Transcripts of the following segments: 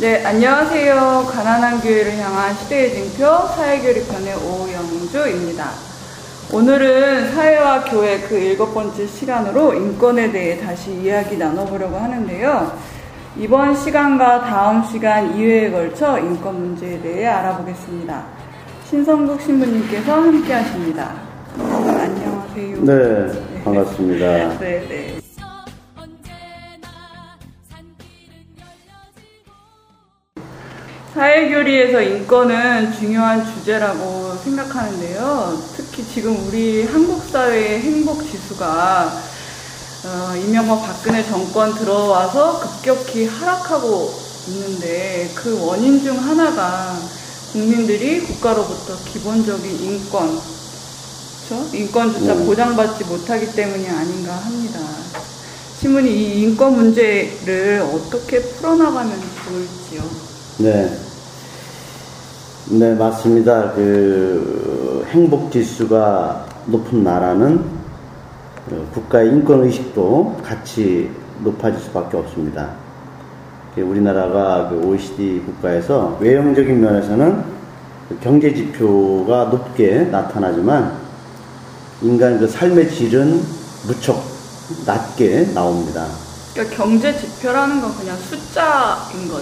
네, 안녕하세요. 가난한 교회를 향한 시대의 징표 사회교리편의 오영주입니다. 오늘은 사회와 교회 그 일곱 번째 시간으로 인권에 대해 다시 이야기 나눠보려고 하는데요. 이번 시간과 다음 시간 2회에 걸쳐 인권 문제에 대해 알아보겠습니다. 신성국 신부님께서 함께 하십니다. 안녕하세요. 네, 반갑습니다. 네, 네. 사회교리에서 인권은 중요한 주제라고 생각하는데요. 특히 지금 우리 한국 사회의 행복 지수가 어, 이명박 박근혜 정권 들어와서 급격히 하락하고 있는데 그 원인 중 하나가 국민들이 국가로부터 기본적인 인권, 그렇죠? 인권조차 네. 보장받지 못하기 때문이 아닌가 합니다. 신문이 이 인권 문제를 어떻게 풀어나가면 좋을지요. 네. 네, 맞습니다. 그, 행복 지수가 높은 나라는 어, 국가의 인권 의식도 같이 높아질 수밖에 없습니다. 그 우리나라가 그 OECD 국가에서 외형적인 면에서는 그 경제 지표가 높게 나타나지만 인간 그 삶의 질은 무척 낮게 나옵니다. 그러니까 경제 지표라는 건 그냥 숫자인 거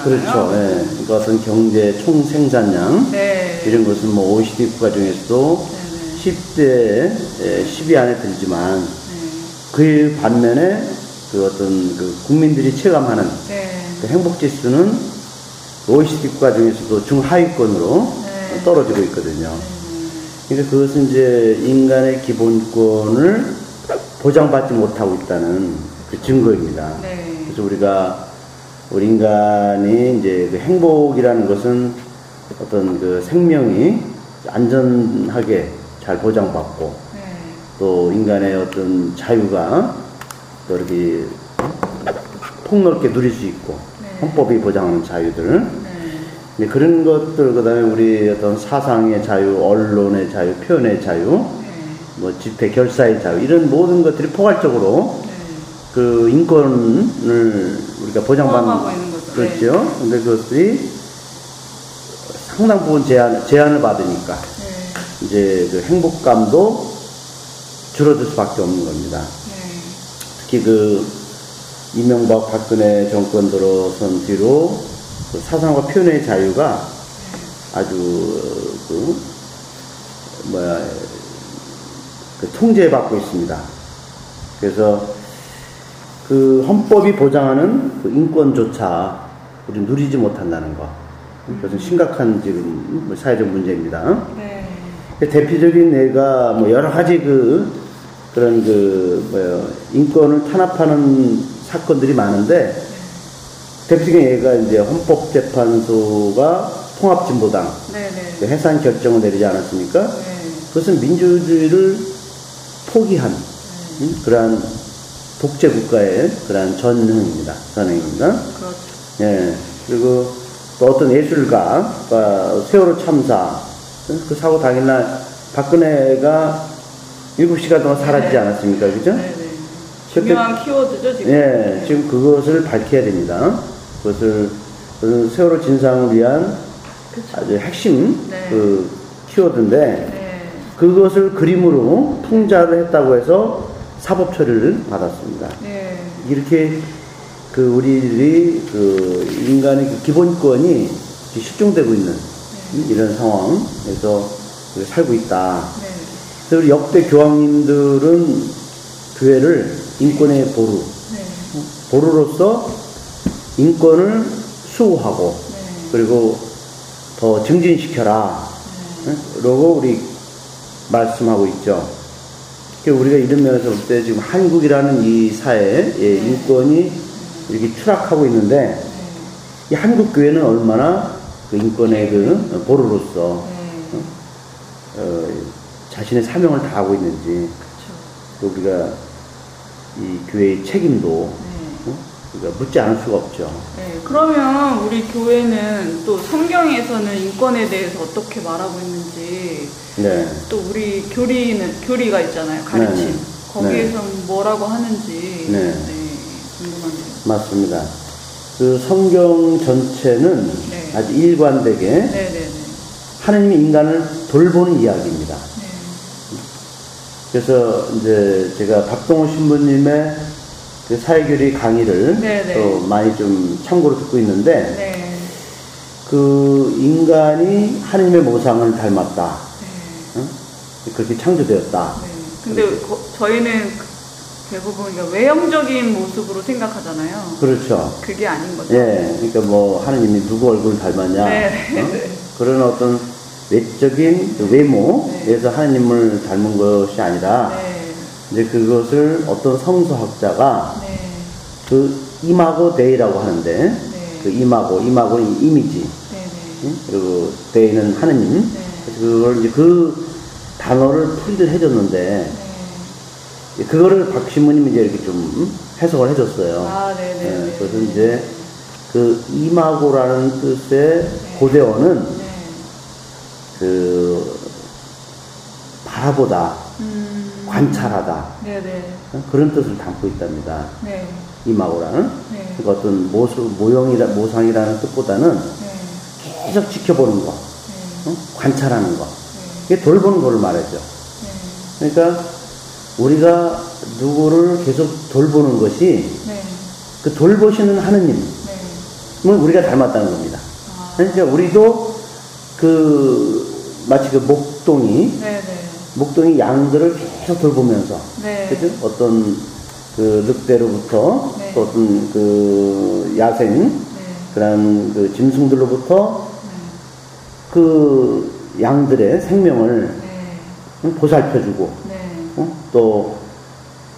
잖아요. 그렇죠. 예. 그러니까 어떤 경제 총 생산량 네. 이런 것은 뭐 OECD 국가 중에서도 네네. 10대 10위 안에 들지만 네. 그 반면에 그 어떤 그 국민들이 체감하는 네. 그 행복 지수는 OECD 국가 중에서도 중하위권으로 네. 떨어지고 있거든요. 그러니까 그것은 이제 인간의 기본권을 보장받지 못하고 있다는 그 증거입니다. 네. 그래서 우리가 우리 인간이 이제 그 행복이라는 것은 어떤 그 생명이 안전하게 잘 보장받고 네. 또 인간의 어떤 자유가 또 이렇게 폭넓게 누릴 수 있고 네. 헌법이 보장하는 자유들 네. 네, 그런 것들 그다음에 우리 어떤 사상의 자유, 언론의 자유, 표현의 자유, 네. 뭐 집회 결사의 자유 이런 모든 것들이 포괄적으로 네. 그 인권을 우리가 보장받는 거죠. 그렇죠. 근데 그것들이 상당 부분 제한 제한을 받으니까 네. 이제 그 행복감도 줄어들 수밖에 없는 겁니다. 네. 특히 그 이명박 박근혜 정권 들어선 뒤로 그 사상과 표현의 자유가 아주 그 뭐야 그 통제받고 있습니다. 그래서 그 헌법이 보장하는 그 인권조차 우리 누리지 못한다는 거. 그것은 심각한 지금 사회적 문제입니다. 네. 대표적인 예가 뭐 여러 가지 그 그런 그 뭐야 인권을 탄압하는 사건들이 많은데 대표적인 예가 이제 헌법재판소가 통합진보당 네. 네. 그 해산 결정을 내리지 않았습니까? 네. 그것은 민주주의를 포기한 음, 그러한 독재 국가의 그러한 전형입니다. 전형입니다. 그렇죠. 예. 그리고 또 어떤 예술가, 세월호 참사, 그 사고 당일날 박근혜가 7시간 동안 사라지지 않았습니까? 그죠? 네. 네. 중요한 키워드죠 지금. 예, 지금 그것을 밝혀야 됩니다. 그것을, 그 세월호 진상을 위한 그쵸. 아주 핵심 네. 그 키워드인데, 네. 그것을 그림으로 풍자를 했다고 해서 사법 처리를 받았습니다. 네. 이렇게 그 우리들이 그 인간의 그 기본권이 실종되고 있는 이런 상황에서 살고 있다. 네. 그래서 우리 역대 교황님들은 교회를 인권의 보루, 네. 보루로서 인권을 수호하고 네. 그리고 더 증진시켜라. 네. 라고 우리 말씀하고 있죠. 그 우리가 이런 면에서 볼 때 지금 한국이라는 이 사회에 예, 인권이 이렇게 추락하고 있는데 이 한국 교회는 얼마나 그 인권의 그 보루로서 네. 어, 자신의 사명을 다하고 있는지. 또 우리가 이 교회의 책임도 네. 묻지 않을 수가 없죠. 네, 그러면 우리 교회는 또 성경에서는 인권에 대해서 어떻게 말하고 있는지 네. 또 우리 교리는 교리가 있잖아요 가르침 네. 거기에서 는 뭐라고 하는지 네. 궁금하네요. 맞습니다. 그 성경 전체는 네. 아주 일관되게 네네네. 하나님이 인간을 돌보는 이야기입니다. 네. 그래서 이제 제가 박동호 신부님의 그 사회교리 강의를 네네. 또 많이 좀 참고로 듣고 있는데 네. 그 인간이 하나님의 모상을 닮았다. 네. 응? 그렇게 창조되었다. 네. 근데 거- 저희는 그- 대부분 외형적인 모습으로 생각하잖아요. 그렇죠. 그게 아닌 거죠. 예, 그러니까 뭐 하나님이 누구 얼굴 닮았냐 네, 네, 어? 네. 그런 어떤 외적인 그 외모에서 하나님을 닮은 것이 아니라 네. 이제 그것을 어떤 성서학자가 네. 그 이마고 데이라고 하는데 네. 그 이마고 이마고는 이미지 네네. 응? 그리고 데이는 하느님 네. 그래서 그걸 이제 그 단어를 풀이를 해줬는데 네. 그거를 박 신부님이 이제 이렇게 좀 해석을 해줬어요. 아. 예, 그래서 이제 그 이마고라는 뜻의 고대어는 네. 그 바라보다, 음. 관찰하다 네네. 어? 그런 뜻을 담고 있답니다. 네. 이마고라는 네. 그러니까 어떤 모습, 모형이라 모상이라는 뜻보다는 네. 계속 지켜보는 거, 네. 어? 관찰하는 거, 네. 이게 돌보는 거를 말하죠. 네. 그러니까 우리가 누구를 계속 돌보는 것이 네. 그 돌보시는 하느님을 네. 우리가 닮았다는 겁니다. 아. 그러니까 우리도 그 마치 그 목동이 네네. 목동이 양들을 계속 돌보면서 네. 그죠? 어떤 그 늑대로부터 네. 또 어떤 그 야생 네. 그런 그 짐승들로부터 그 양들의 생명을 네. 보살펴주고 네. 어? 또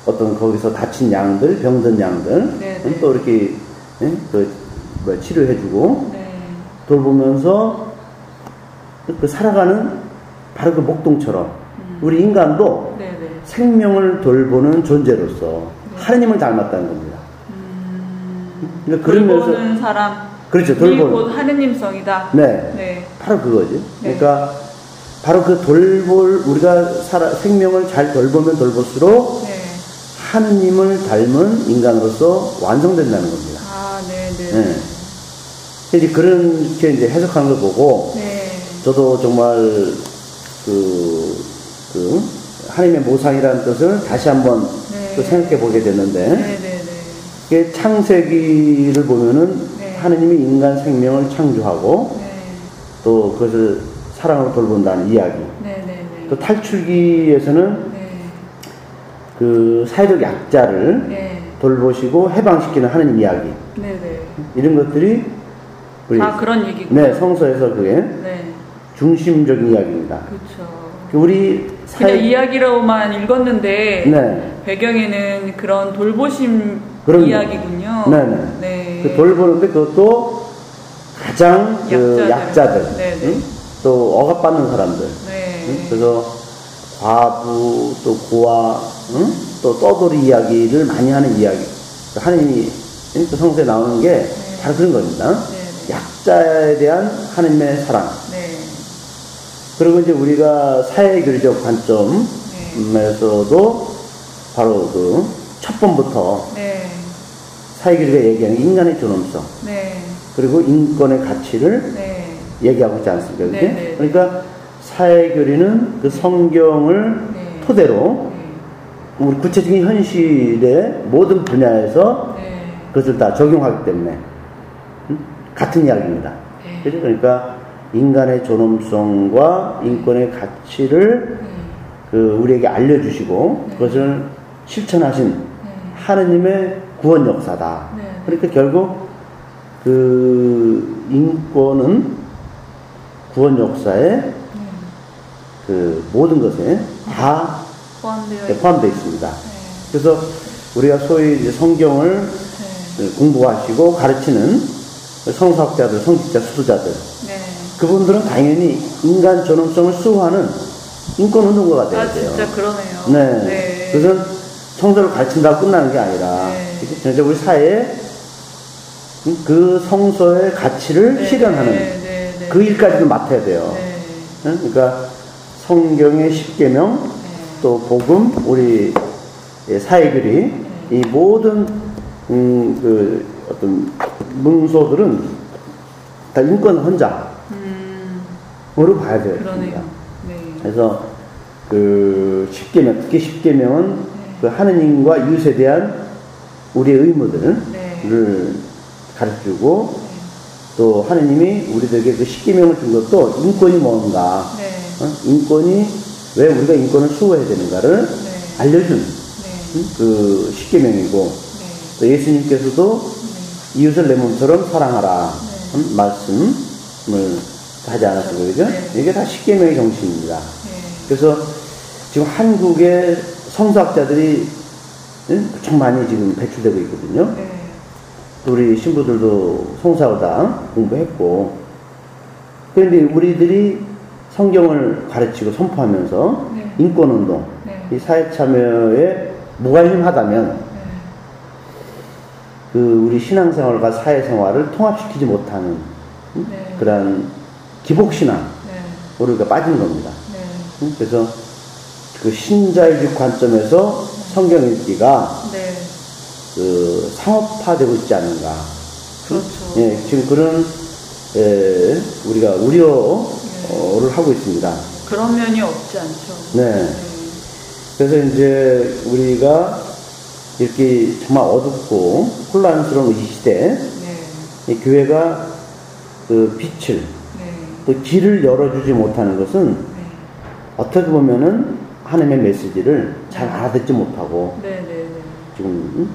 어떤 거기서 다친 양들, 병든 양들 네, 응? 네. 또 이렇게 응? 그 뭐야, 치료해주고 네. 돌보면서 그, 그 살아가는 바로 그 목동처럼 음. 우리 인간도 네네. 생명을 돌보는 존재로서 하나님을 닮았다는 겁니다. 음. 그러니까 그러면서 돌보는 사람. 그렇죠, 이 돌보는. 곧 하느님성이다. 네, 네. 바로 그거지. 네. 그러니까 바로 그 돌볼 우리가 살아, 생명을 잘 돌보면 돌볼수록 네. 하느님을 닮은 인간으로서 완성된다는 겁니다. 아, 네네. 네. 이제 그렇게 이제 해석하는 걸 보고 네. 저도 정말 그, 그 하나님의 모상이라는 뜻을 다시 한번 네. 또 생각해 보게 됐는데 네네네. 이게 창세기를 보면은 네. 하나님이 인간 생명을 창조하고 네. 또 그것을 사랑으로 돌본다는 이야기. 또 탈출기에서는 네. 그 사회적 약자를 네. 돌보시고 해방시키는 하나님 이야기. 이런 것들이 우리 다 그런 얘기고. 네 성서에서 그게 네. 중심적인 이야기입니다. 그렇죠. 우리 그냥 이야기로만 읽었는데 네. 배경에는 그런 돌보심 그럼요. 이야기군요. 네네. 네. 그 돌보는데 그것도 가장 그 약자들. 약자들, 네네. 응? 또 억압받는 사람들. 네. 응? 그래서 과부 또 고아, 응? 또 떠돌이 이야기를 많이 하는 이야기. 그 하나님이 응? 또 성서에 나오는 게 바로 그런 겁니다. 약자에 대한 하나님의 사랑. 네. 그리고 이제 우리가 사회교리적 관점에서도 바로 그 첫 번부터 네. 사회교리가 얘기하는 게 인간의 존엄성 네. 그리고 인권의 가치를 네. 얘기하고 있지 않습니까? 그게? 그러니까 사회교리는 그 성경을 네. 토대로 네. 우리 구체적인 현실의 모든 분야에서 네. 그것을 다 적용하기 때문에 음? 같은 이야기입니다. 네. 그죠? 그러니까 인간의 존엄성과 인권의 가치를 네. 그 우리에게 알려주시고 네. 그것을 실천하신 네. 하느님의 구원 역사다. 네. 그러니까 결국 그 인권은 구원 역사의 네. 그 모든 것에 다 포함되어 있습니다. 네. 그래서 우리가 소위 이제 성경을 네. 공부하시고 가르치는 성서학자들, 성직자, 수도자들 네. 그분들은 당연히 인간 존엄성을 수호하는 인권 운동가가 돼야 아 돼요. 진짜 그러네요. 네. 네. 그것은 성서를 가르친다고 끝나는 게 아니라 네. 진짜 우리 사회에 그 성서의 가치를 네. 실현하는 네. 네. 네. 그 일까지도 맡아야 돼요. 그러니까 성경의 십계명 네. 또 복음 우리 사회교리 이 모든 음, 그 어떤 문서들은 다 인권 헌장 음, 봐야 돼요. 그러네요. 네. 그래서 그 십계명, 특히 십계명은 그 하느님과 이웃에 대한 우리의 의무들을 네. 가르치고 또 하느님이 우리들에게 그 십계명을 준 것도 인권이 뭔가, 네. 어? 인권이 왜 우리가 인권을 수호해야 되는가를 네. 알려준 네. 음? 그 십계명이고 네. 또 예수님께서도 이웃을 내 몸처럼 사랑하라 네. 음? 말씀을 하지 않았어요, 그죠? 네. 이게 다 십계명의 정신입니다. 네. 그래서 지금 한국의 성서학자들이 응? 엄청 많이 지금 배출되고 있거든요. 네. 또 우리 신부들도 성사를 다 공부했고. 그런데 우리들이 성경을 가르치고 선포하면서 네. 인권운동, 네. 이 사회참여에 무관심하다면 네. 그 우리 신앙생활과 사회생활을 통합시키지 못하는. 그러한 기복신앙, 네. 우리가 빠지는 겁니다. 네. 응? 그래서 그 신자유주의 관점에서 성경 읽기가 네. 그 상업화되고 있지 않은가. 그렇죠. 예, 지금 그런 에, 우리가 우려를 하고 있습니다. 그런 면이 없지 않죠. 네. 그래서 이제 우리가 이렇게 정말 어둡고 혼란스러운 이 시대, 네. 이 교회가 그 빛을 네. 또 길을 열어주지 못하는 것은 네. 어떻게 보면은 하나님의 메시지를 잘 알아듣지 못하고 네. 네. 네. 지금 음?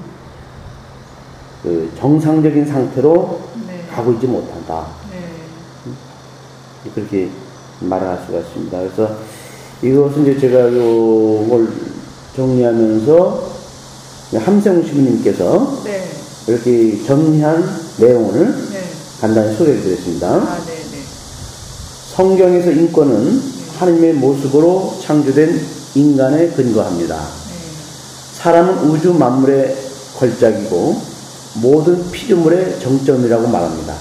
그 정상적인 상태로 네. 가고 있지 못한다. 네. 그렇게 말할 수가 있습니다. 그래서 이것은 이제 제가 이걸 정리하면서 함세웅 시부님께서 네. 이렇게 정리한 내용을 네. 간단히 소개해 드렸습니다. 아. 성경에서 인권은 하나님의 모습으로 창조된 인간에 근거합니다. 네. 사람은 우주 만물의 걸작이고 모든 피조물의 정점이라고 말합니다.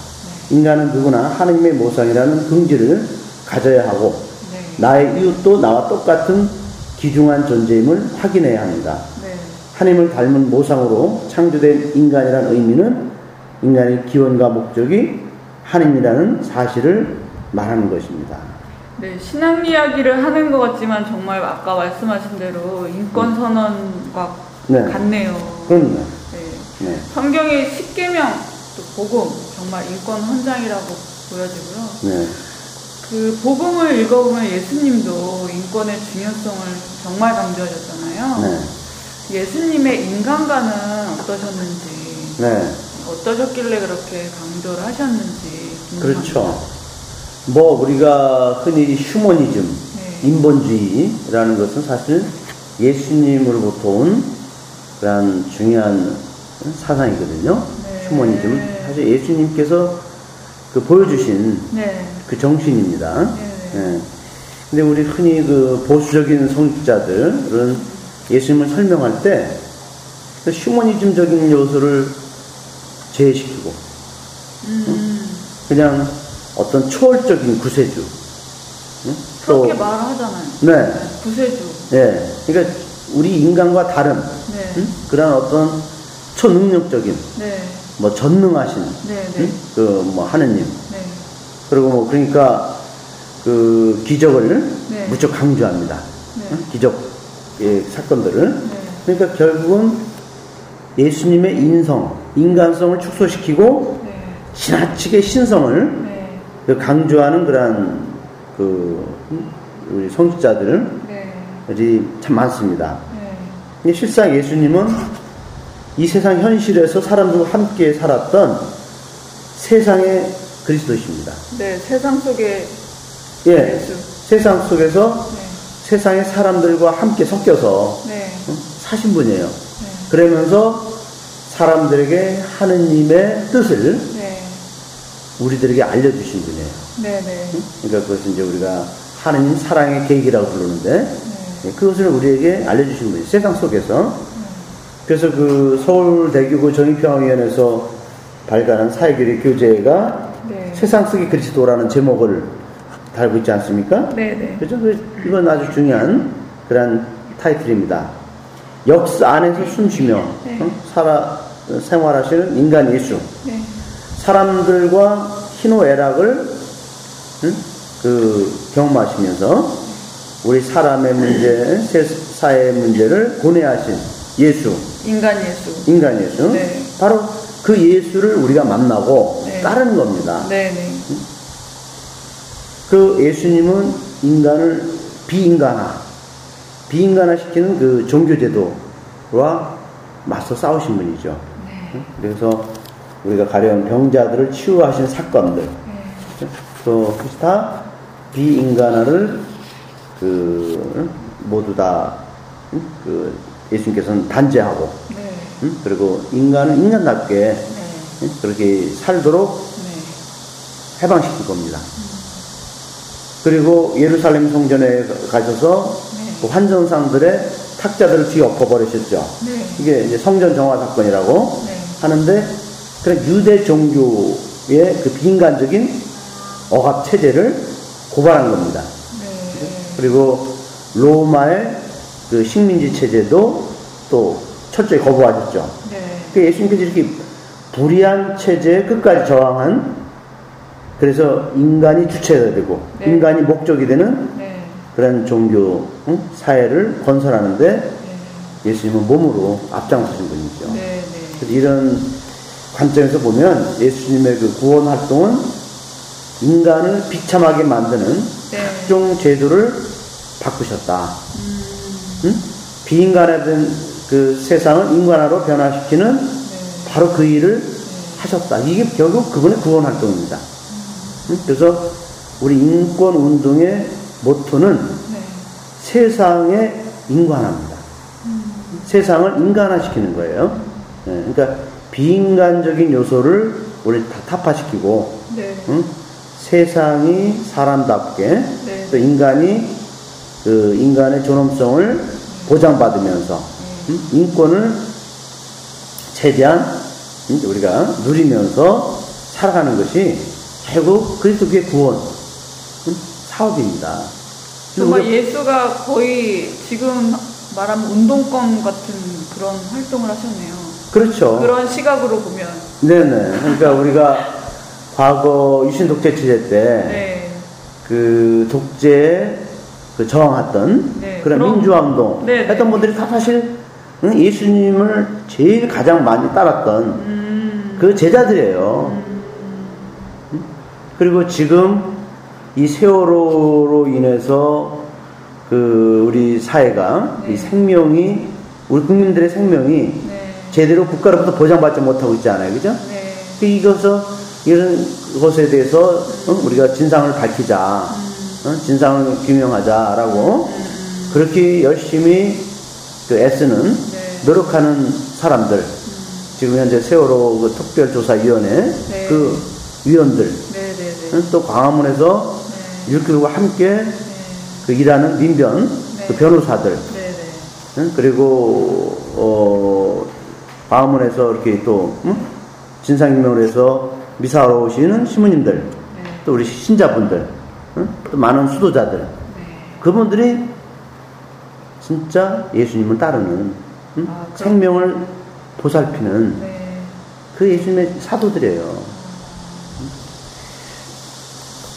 인간은 누구나 하나님의 모상이라는 긍지를 가져야 하고 네. 나의 이웃도 나와 똑같은 귀중한 존재임을 확인해야 합니다. 네. 하나님을 닮은 모상으로 창조된 인간이라는 의미는 인간의 기원과 목적이 하나님이라는 사실을 말하는 것입니다. 네, 신앙 이야기를 하는 것 같지만 정말 아까 말씀하신 대로 인권 선언과 네. 같네요. 그럼요. 네. 네. 성경의 십계명 또 복음 정말 인권 헌장이라고 보여지고요. 네. 그 복음을 읽어보면 예수님도 인권의 중요성을 정말 강조하셨잖아요. 네. 예수님의 인간관은 어떠셨는지, 네. 어떠셨길래 그렇게 강조를 하셨는지. 그렇죠. 뭐 우리가 흔히 휴머니즘, 네. 인본주의라는 것은 사실 예수님으로부터 온 그런 중요한 사상이거든요. 네. 휴머니즘은 사실 예수님께서 그 보여주신 네. 그 정신입니다. 네. 근데 우리 흔히 그 보수적인 성직자들은 예수님을 설명할 때 그 휴머니즘적인 요소를 제외시키고 음, 그냥 어떤 초월적인 구세주. 응? 그렇게 또, 말을 하잖아요. 네. 구세주. 예. 그러니까 우리 인간과 다른 네. 응? 그런 어떤 초능력적인 네. 뭐 전능하신 네. 응? 네. 그뭐 하느님 네. 그리고 뭐 그러니까 그 기적을 네. 무척 강조합니다. 네. 응? 기적의 사건들을 네. 그러니까 결국은 예수님의 인성, 인간성을 축소시키고 네. 지나치게 신성을 네. 그 강조하는 그러한 그 우리 성직자들이 네. 참 많습니다. 네. 실상 예수님은 이 세상 현실에서 사람들과 함께 살았던 세상의 그리스도십니다. 네. 세상 속에 예, 예수. 세상 속에서 네. 세상의 사람들과 함께 섞여서 네. 어, 사신 분이에요. 네. 그러면서 사람들에게 하느님의 뜻을 네. 우리들에게 알려주신 분이에요. 네. 네. 그러니까 그것은 이제 우리가 하느님 사랑의 계획이라고 부르는데 네. 예, 그것을 우리에게 알려주신 분이 세상 속에서 그래서 그 서울대교구 정의평화위원회에서 발간한 사회교리 교재가 네. 세상 속의 그리스도라는 제목을 달고 있지 않습니까? 네. 네. 그죠? 그- 이건 아주 중요한 그런 타이틀입니다. 역사 안에서 숨 쉬며 네. 어? 살아 생활하시는 인간 예수. 네. 사람들과 희노애락을 응? 그 경험하시면서 우리 사람의 문제, 세- 사회의 문제를 고뇌하신 예수, 인간 예수. 인간 예수, 네. 바로 그 예수를 우리가 만나고 네. 따르는 겁니다. 네 네. 그 예수님은 인간을 비인간화, 비인간화 시키는 그 종교제도와 맞서 싸우신 분이죠. 네. 그래서 우리가 가려운 병자들을 치유하신 사건들, 네. 또 다 비인간화를 그 모두 다그 예수님께서는 단죄하고 네. 응? 그리고 인간은 인간답게 네. 응? 그렇게 살도록 네. 해방시킬 겁니다. 그리고 예루살렘 성전에 가셔서 네. 그 환전상들의 탁자들을 뒤 엎어 버리셨죠. 네. 이게 이제 성전 정화 사건이라고 네. 하는데 그런 유대 종교의 그 비인간적인 억압 체제를 고발한 겁니다. 네. 그리고 로마의 그 식민지 체제도 또 철저히 거부하셨죠. 네. 그 예수님께서 이렇게 불의한 체제에 끝까지 저항한 그래서 인간이 주체가 되고 네. 인간이 목적이 되는 네. 그런 종교 응? 사회를 건설하는데 네. 예수님은 몸으로 앞장서신 분이죠. 네. 그래서 이런 관점에서 보면 예수님의 그 구원 활동은 인간을 비참하게 만드는 네. 각종 제도를 바꾸셨다. 음. 응? 비인간화된 그 세상을 인간화로 변화시키는 네. 바로 그 일을 하셨다. 이게 결국 그분의 구원 활동입니다. 응? 그래서 우리 인권 운동의 모토는 네. 세상의 인간화입니다. 음. 세상을 인간화시키는 거예요. 예, 그러니까 비인간적인 요소를 우리 다 타파시키고 네. 응? 세상이 사람답게 네. 또 인간이 그 인간의 존엄성을 보장받으면서 응? 인권을 최대한 응? 우리가 누리면서 살아가는 것이 결국 그리스도의 구원 응? 사업입니다. 정말 예수가 거의 지금 말하면 운동권 같은 그런 활동을 하셨네요. 그렇죠. 그런 시각으로 보면. 네네. 그러니까 우리가 과거 유신 독재 체제 때그 네. 독재에 그 저항했던 네, 그런 그럼- 민주화 운동 네, 네. 했던 분들이 다 사실 응, 예수님을 제일 가장 많이 따랐던 음. 그 제자들이에요. 응? 그리고 지금 이 세월호로 인해서 그 우리 사회가 네. 이 생명이 우리 국민들의 생명이 네. 제대로 국가로부터 보장받지 못하고 있잖아요. 그죠? 네. 그 이것을 이런 것에 대해서 어, 우리가 진상을 밝히자, 어, 진상을 규명하자라고 그렇게 열심히 그 애쓰는 네. 노력하는 사람들 지금 현재 세월호 그 특별조사위원회 네. 그 위원들 네. 네. 어, 또 광화문에서 네. 이렇게들과 함께 네. 그 일하는 민변 그 네. 변호사들 네. 네. 응? 그리고 어, 광화문에서 이렇게 또 응? 진상규명을 해서 미사하러 오시는 시민님들, 네. 또 우리 신자분들, 응? 또 많은 수도자들, 네. 그분들이 진짜 예수님을 따르는 응? 아, 생명을 보살피는 네. 그 예수님의 사도들이에요. 응?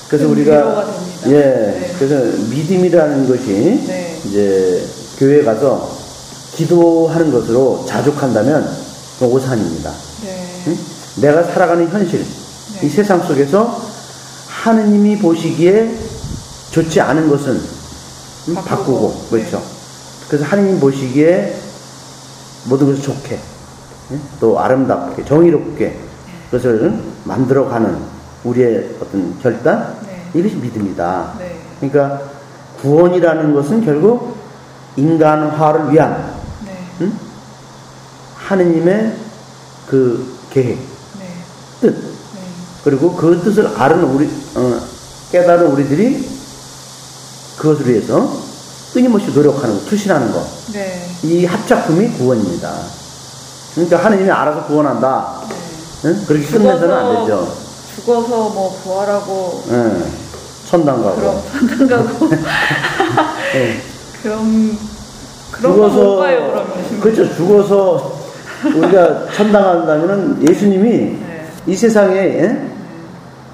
그래서 큰 우리가. 예, 네. 그래서 믿음이라는 것이 네. 이제 교회 가서 기도하는 것으로 자족한다면 오산입니다. 네. 응? 내가 살아가는 현실, 네. 이 세상 속에서 하느님이 보시기에 좋지 않은 것은 응? 바꾸고, 바꾸고, 그렇죠. 네. 그래서 하느님 보시기에 모든 것을 좋게, 응? 또 아름답게, 정의롭게 그것을 만들어가는 우리의 어떤 결단, 네. 이것이 믿음이다. 네. 그러니까 구원이라는 것은 결국 인간화를 위한 네. 응? 하느님의 그 계획, 네. 뜻, 네. 그리고 그 뜻을 아는 우리, 어, 깨달은 우리들이 그것을 위해서 끊임없이 노력하는 것, 투신하는 것. 네. 이 합작품이 구원입니다. 그러니까 하느님이 알아서 구원한다. 네. 응? 그렇게 끝내서는 안 되죠. 죽어서 뭐 부활하고 응. 천당 가고. 그럼 천당 가고 예. 그럼 그런 거 뭘까요 그러면? 그렇죠. 죽어서 우리가 천당 간다면은 예수님이 네. 이 세상에 예?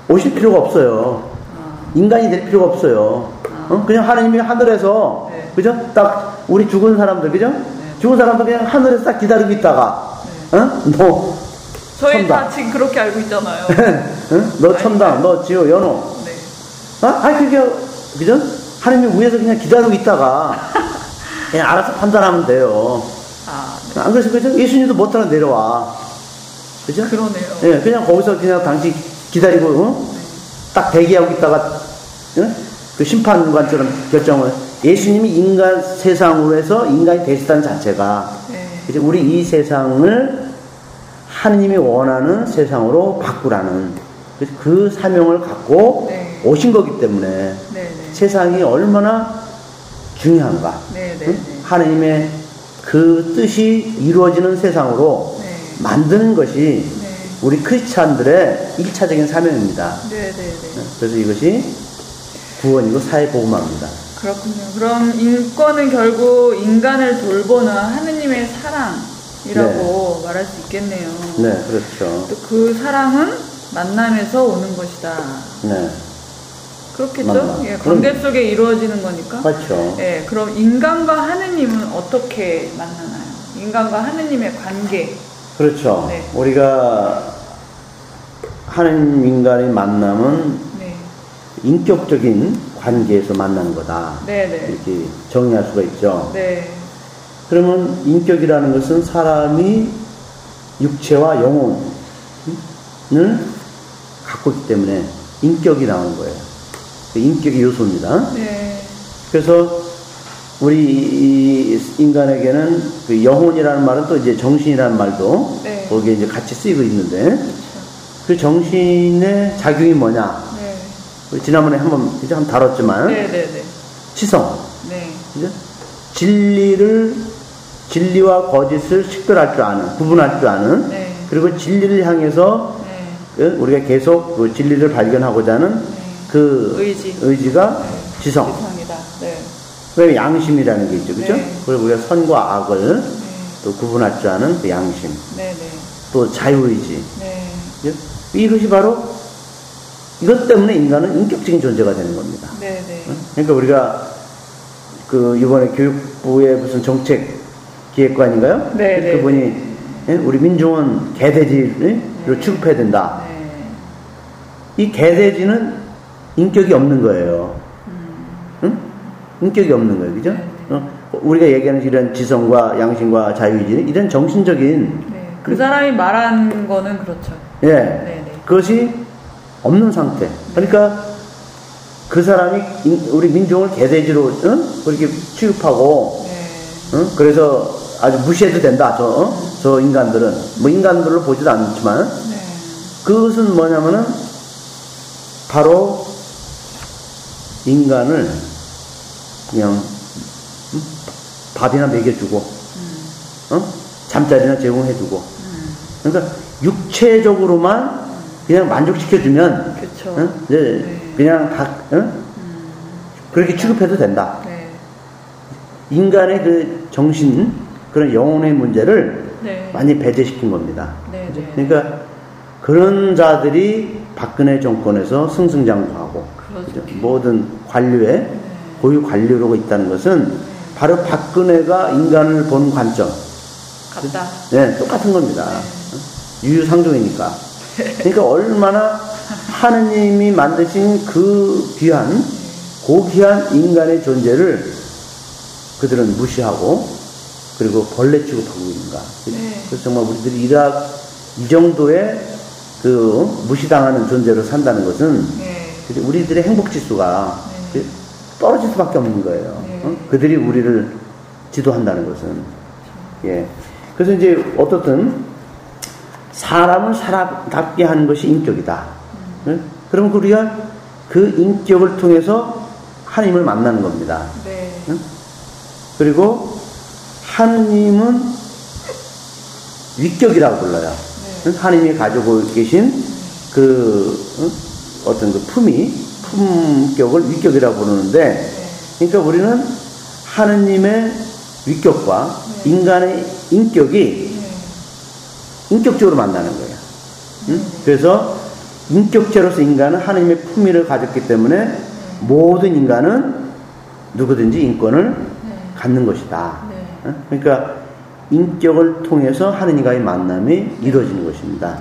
오실 필요가 없어요. 아, 인간이 될 필요가 없어요. 어? 그냥 하나님이 하늘에서 네. 그죠? 딱 우리 죽은 사람들 그죠? 죽은 사람들 그냥 하늘에서 딱 기다리고 있다가 어? 너 저희 천당. 다 지금 그렇게 알고 있잖아요. 응? 너 천당, 너 지호, 연호. 네. 어? 아, 그게, 그죠? 하나님이 위에서 그냥 기다리고 있다가, 그냥 알아서 판단하면 돼요. 아, 네. 안 그래서, 그죠? 예수님도 못 따라 내려와. 그죠? 그러네요. 예, 그냥 거기서 그냥 당신 기다리고, 어? 딱 대기하고 있다가, 응? 그 심판관처럼 결정을, 예수님이 인간 세상으로 해서 인간이 되셨다는 자체가, 네. 이제 우리 이 세상을 하느님이 원하는 세상으로 바꾸라는 그 사명을 갖고 네. 오신 거기 때문에 네, 네. 세상이 얼마나 중요한가. 네, 네, 응? 네. 하느님의 그 뜻이 이루어지는 세상으로 네. 만드는 것이 네. 우리 크리스찬들의 일차적인 사명입니다. 네, 네, 네. 그래서 이것이 구원이고 사회복음화입니다. 그렇군요. 그럼 인권은 결국 인간을 돌보는 하느님의 사랑이라고 말할 수 있겠네요. 네, 그렇죠. 또 그 사랑은 만남에서 오는 것이다. 네, 그렇겠죠? 예, 관계 속에 이루어지는 거니까. 그렇죠. 예, 그럼 인간과 하느님은 어떻게 만나나요? 인간과 하느님의 관계. 그렇죠. 네. 우리가 하나님 인간의 만남은 네. 인격적인 관계에서 만나는 거다. 네, 네. 이렇게 정의할 수가 있죠. 네. 그러면 인격이라는 것은 사람이 육체와 영혼을 갖고 있기 때문에 인격이 나오는 거예요. 그 인격의 요소입니다. 네. 그래서 우리 이 인간에게는 그 영혼이라는 말은 또 이제 정신이라는 말도 네. 거기에 이제 같이 쓰이고 있는데 그렇죠. 그 정신의 작용이 뭐냐? 네. 우리 지난번에 한번 이제 한번 다뤘지만 네, 네, 네. 치성, 네. 그죠? 진리를 진리와 거짓을 식별할 줄 아는, 구분할 줄 아는, 네. 그리고 진리를 향해서 네. 그 우리가 계속 그 진리를 발견하고자 하는 네. 그 의지. 의지가 네. 지성. 지성이다. 네. 그다음에 양심이라는 게 있죠, 그죠? 네. 그리고 우리가 선과 악을 네. 또 구분할 줄 아는 그 양심, 네, 네. 또 자유의지. 네. 그죠? 이것이 바로 이것 때문에 인간은 인격적인 존재가 되는 겁니다. 네, 네. 그러니까 우리가 그 이번에 교육부의 무슨 정책 기획관인가요? 네, 네. 그분이 예? 우리 민중은 개돼지로 취급해야 된다. 네. 이 개돼지는 인격이 없는 거예요. 응? 인격이 없는 거예요, 그죠? 네, 어? 우리가 얘기하는 이런 지성과 양심과 자유의지는 이런 정신적인 네. 그 사람이 말한 거는 그렇죠. 예 네, 네. 그것이 없는 상태. 그러니까 그 사람이 인- 우리 민중을 개돼지로 응? 그렇게 취급하고 네. 응? 그래서 아주 무시해도 된다. 저, 어? 저 인간들은 뭐 인간들로 보지도 않지만 네. 그것은 뭐냐면은 바로 인간을 그냥 응? 밥이나 먹여주고 어? 잠자리나 제공해주고 그러니까 육체적으로만 그냥 만족시켜주면. 어? 이제 네. 그냥 다 어? 그렇게 취급해도 된다. 네. 인간의 그 정신 그런 영혼의 문제를 네. 많이 배제시킨 겁니다. 네? 네. 그러니까 그런 자들이 박근혜 정권에서 승승장구하고 그죠? 모든 관료에 고유 관료로 있다는 것은 바로 박근혜가 인간을 보는 관점, 같다. 네, 똑같은 겁니다. 유유상종이니까. 그러니까 얼마나 하느님이 만드신 그 귀한, 고귀한 인간의 존재를 그들은 무시하고 그리고 벌레 취급하고 있는가. 네. 그래서 정말 우리들이 이rak 이 정도의 그 무시당하는 존재로 산다는 것은 네. 우리들의 행복 지수가 네. 그 떨어질 수밖에 없는 거예요. 네. 어? 그들이 우리를 지도한다는 것은. 예. 그래서 이제 어떻든 사람을 사람답게 하는 것이 인격이다. 예? 그러면 우리가 그 인격을 통해서 하나님을 만나는 겁니다. 네. 응? 그리고 하느님은 위격이라고 불러요. 네. 응? 하느님이 가지고 계신 그 응? 어떤 그 품위, 품격을 위격이라고 부르는데, 그러니까 우리는 하느님의 위격과 네. 인간의 인격이 네. 인격적으로 만나는 거예요. 응? 그래서 인격체로서 인간은 하나님의 품위를 가졌기 때문에 모든 인간은 누구든지 인권을 네. 갖는 것이다. 네. 응? 그러니까 인격을 통해서 하느님과의 만남이 이루어지는 것입니다.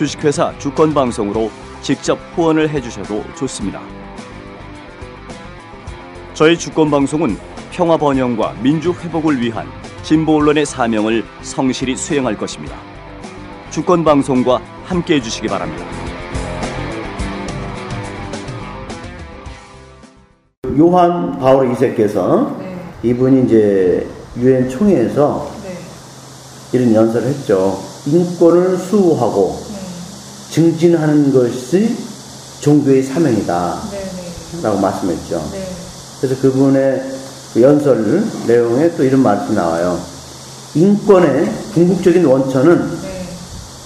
주식회사 주권방송으로 직접 후원을 해주셔도 좋습니다. 저희 주권방송은 평화 번영과 민주 회복을 위한 진보 언론의 사명을 성실히 수행할 것입니다. 주권방송과 함께 해주시기 바랍니다. 요한 바울 2세께서 네. 이분이 이제 유엔 총회에서 네. 이런 연설을 했죠. 인권을 수호하고 네. 증진하는 것이 종교의 사명이다. 네. 네. 라고 말씀했죠. 네. 그래서 그분의 그 연설 내용에 또 이런 말씀이 나와요. 인권의 궁극적인 원천은 네.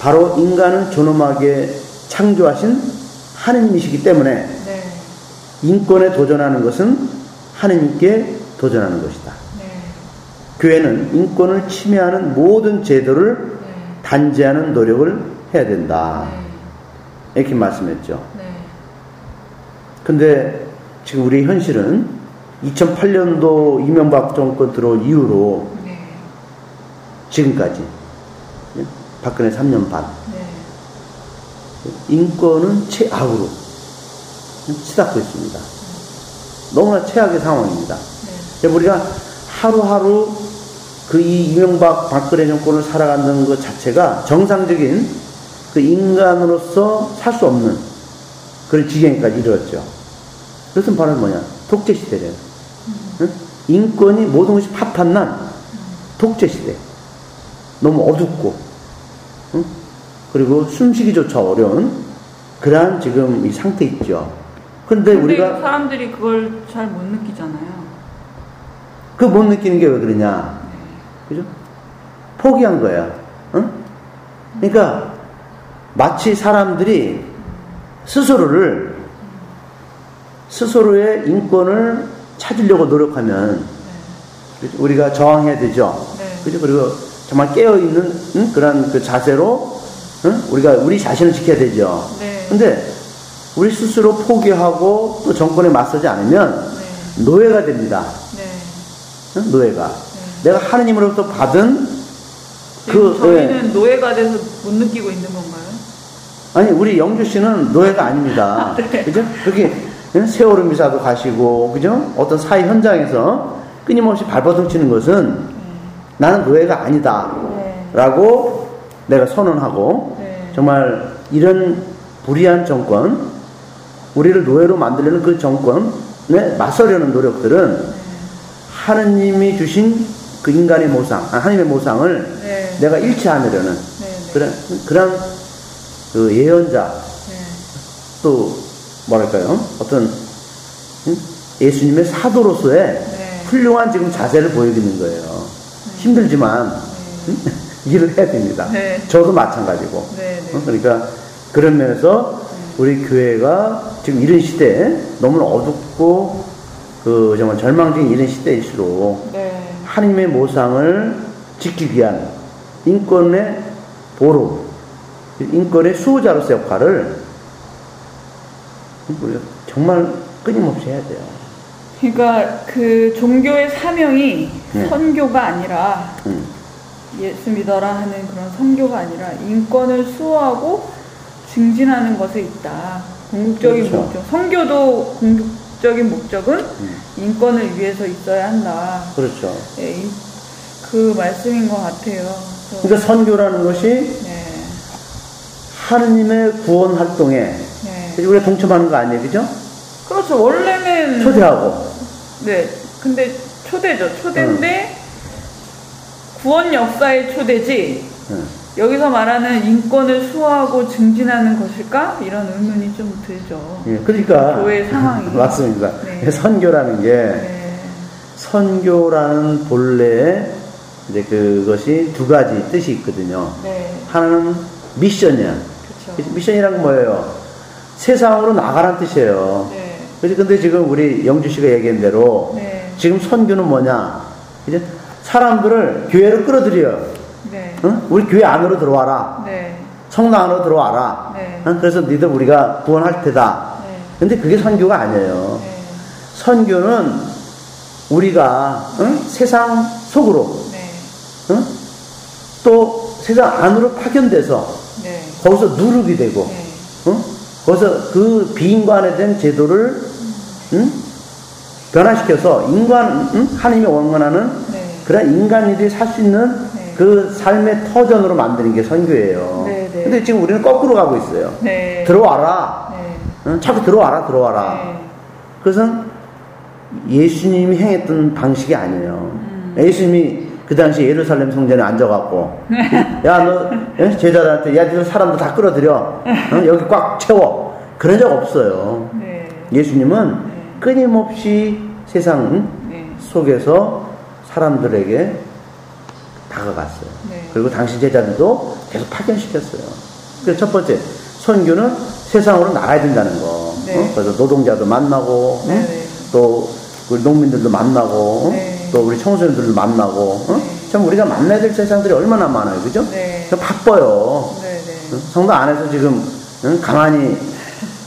바로 인간을 존엄하게 창조하신 하느님이시기 때문에 네. 인권에 도전하는 것은 하느님께 도전하는 것이다. 네. 교회는 인권을 침해하는 모든 제도를 네. 단죄하는 노력을 해야 된다. 이렇게 말씀했죠. 네. 근데 지금 우리 현실은 2008년도 이명박 정권 들어온 이후로 네. 지금까지 예? 박근혜 3년 반 네. 인권은 최악으로 치닫고 있습니다. 너무나 최악의 상황입니다. 그래서 우리가 하루하루 그 이 이명박 박근혜 정권을 살아가는 것 자체가 정상적인 그 인간으로서 살 수 없는 그런 지경까지 이르렀죠. 그것은 바로 뭐냐? 독재 시대래요. 응? 인권이 모든 것이 파탄난 독재 시대. 너무 어둡고, 응? 그리고 숨쉬기조차 어려운 그러한 지금 이 상태 있죠. 근데 근데 우리가 사람들이 그걸 잘 못 느끼잖아요. 그 못 느끼는 게 왜 그러냐? 그죠? 포기한 거야. 응? 그러니까 마치 사람들이 스스로를 스스로의 인권을 찾으려고 노력하면? 우리가 저항해야 되죠. 네. 그죠? 그리고 정말 깨어 있는 응? 그런 그 자세로 응? 우리가 우리 자신을 지켜야 되죠. 네. 근데 우리 스스로 포기하고 또 정권에 맞서지 않으면 네. 노예가 됩니다. 네. 응? 노예가. 내가 하느님으로부터 받은 그, 저희는 노예가 돼서 못 느끼고 있는 건가요? 아니 우리 영주 씨는 노예가 아닙니다. 네. 그죠? 여기 응? 세월호 미사도 가시고 그죠? 어떤 사회 현장에서 끊임없이 발버둥 치는 것은 나는 노예가 아니다. 네. 라고 내가 선언하고 네. 정말 이런 불의한 정권 우리를 노예로 만들려는 그 정권에 맞서려는 노력들은 하느님이 주신 그 인간의 모상, 아, 하나님의 모상을 네. 내가 네. 네. 그런 그런 그 예언자 네. 또 뭐랄까요 어떤 응? 예수님의 사도로서의 네. 훌륭한 지금 자세를 보여주는 거예요. 힘들지만 응? 일을 해야 됩니다. 네. 저도 마찬가지고. 네. 네. 어, 그러니까 그런 면에서 우리 교회가 지금 이런 시대에 너무나 어둡고 그 정말 절망적인 이런 시대일수록 네. 하나님의 모상을 지키기 위한 인권의 보루, 인권의 수호자로서 역할을 우리가 정말 끊임없이 해야 돼요. 그러니까 그 종교의 사명이 네. 선교가 아니라 음. 예수 믿어라 하는 그런 선교가 아니라 인권을 수호하고 증진하는 것에 있다. 궁극적인 그렇죠. 목적. 선교도 궁극적인 목적은 음. 인권을 위해서 있어야 한다. 그렇죠. 예, 이- 그 말씀인 것 같아요. 그래서, 그러니까 선교라는 것이 네, 하느님의 구원 활동에 네. 우리가 동참하는 거 아니에요, 그죠? 그렇죠. 원래는 초대하고. 네. 근데 초대죠. 초대인데 어. 구원 역사의 초대지. 응. 여기서 말하는 인권을 수호하고 증진하는 것일까? 이런 의문이 좀 들죠. 예, 그러니까 교회 상황이. 맞습니다. 네. 선교라는 게 네. 선교라는 본래의 이제 그것이 두 가지 뜻이 있거든요. 네. 하나는 미션이야. 미션이란 건 뭐예요? 세상으로 나가라는 뜻이에요. 네. 그래서 근데 지금 우리 영주 씨가 얘기한 대로 네. 지금 선교는 뭐냐? 이제 사람들을 교회로 끌어들여. 네. 응? 우리 교회 안으로 들어와라. 네. 성당 안으로 들어와라. 네. 응? 그래서 니들 우리가 구원할 테다. 네. 근데 그게 선교가 아니에요. 네. 선교는 우리가 응? 세상 속으로? 또 세상 안으로 파견돼서 네. 거기서 누르게 되고 네. 응? 거기서 그 비인간에 대한 제도를 응? 변화시켜서 인간 응? 하나님이 원하는 네. 그런 인간들이 살 수 있는 네. 그 삶의 터전으로 만드는 게 선교예요. 네, 네. 근데 지금 우리는 거꾸로 가고 있어요. 네. 들어와라. 네. 응? 자꾸 들어와라, 들어와라. 네. 그것은 예수님이 행했던 방식이 아니에요. 음. 예수님이 그 당시 예루살렘 성전에 앉아갖고, 야, 너, 예? 제자들한테, 야, 너 사람들 다 끌어들여. 어? 여기 꽉 채워. 그런 적 없어요. 네. 예수님은 네. 끊임없이 세상 네. 속에서 사람들에게 다가갔어요. 네. 그리고 당시 제자들도 계속 파견시켰어요. 그래서 첫 번째, 선교는 세상으로 나가야 된다는 거. 네. 어? 그래서 노동자도 만나고, 응? 네, 네. 또 농민들도 만나고, 응? 네. 또 우리 청소년들도 만나고, 응? 네. 참 우리가 만나야 될 세상들이 얼마나 많아요, 그죠? 네. 바빠요. 네. 네. 응? 성당 안에서 지금 응? 가만히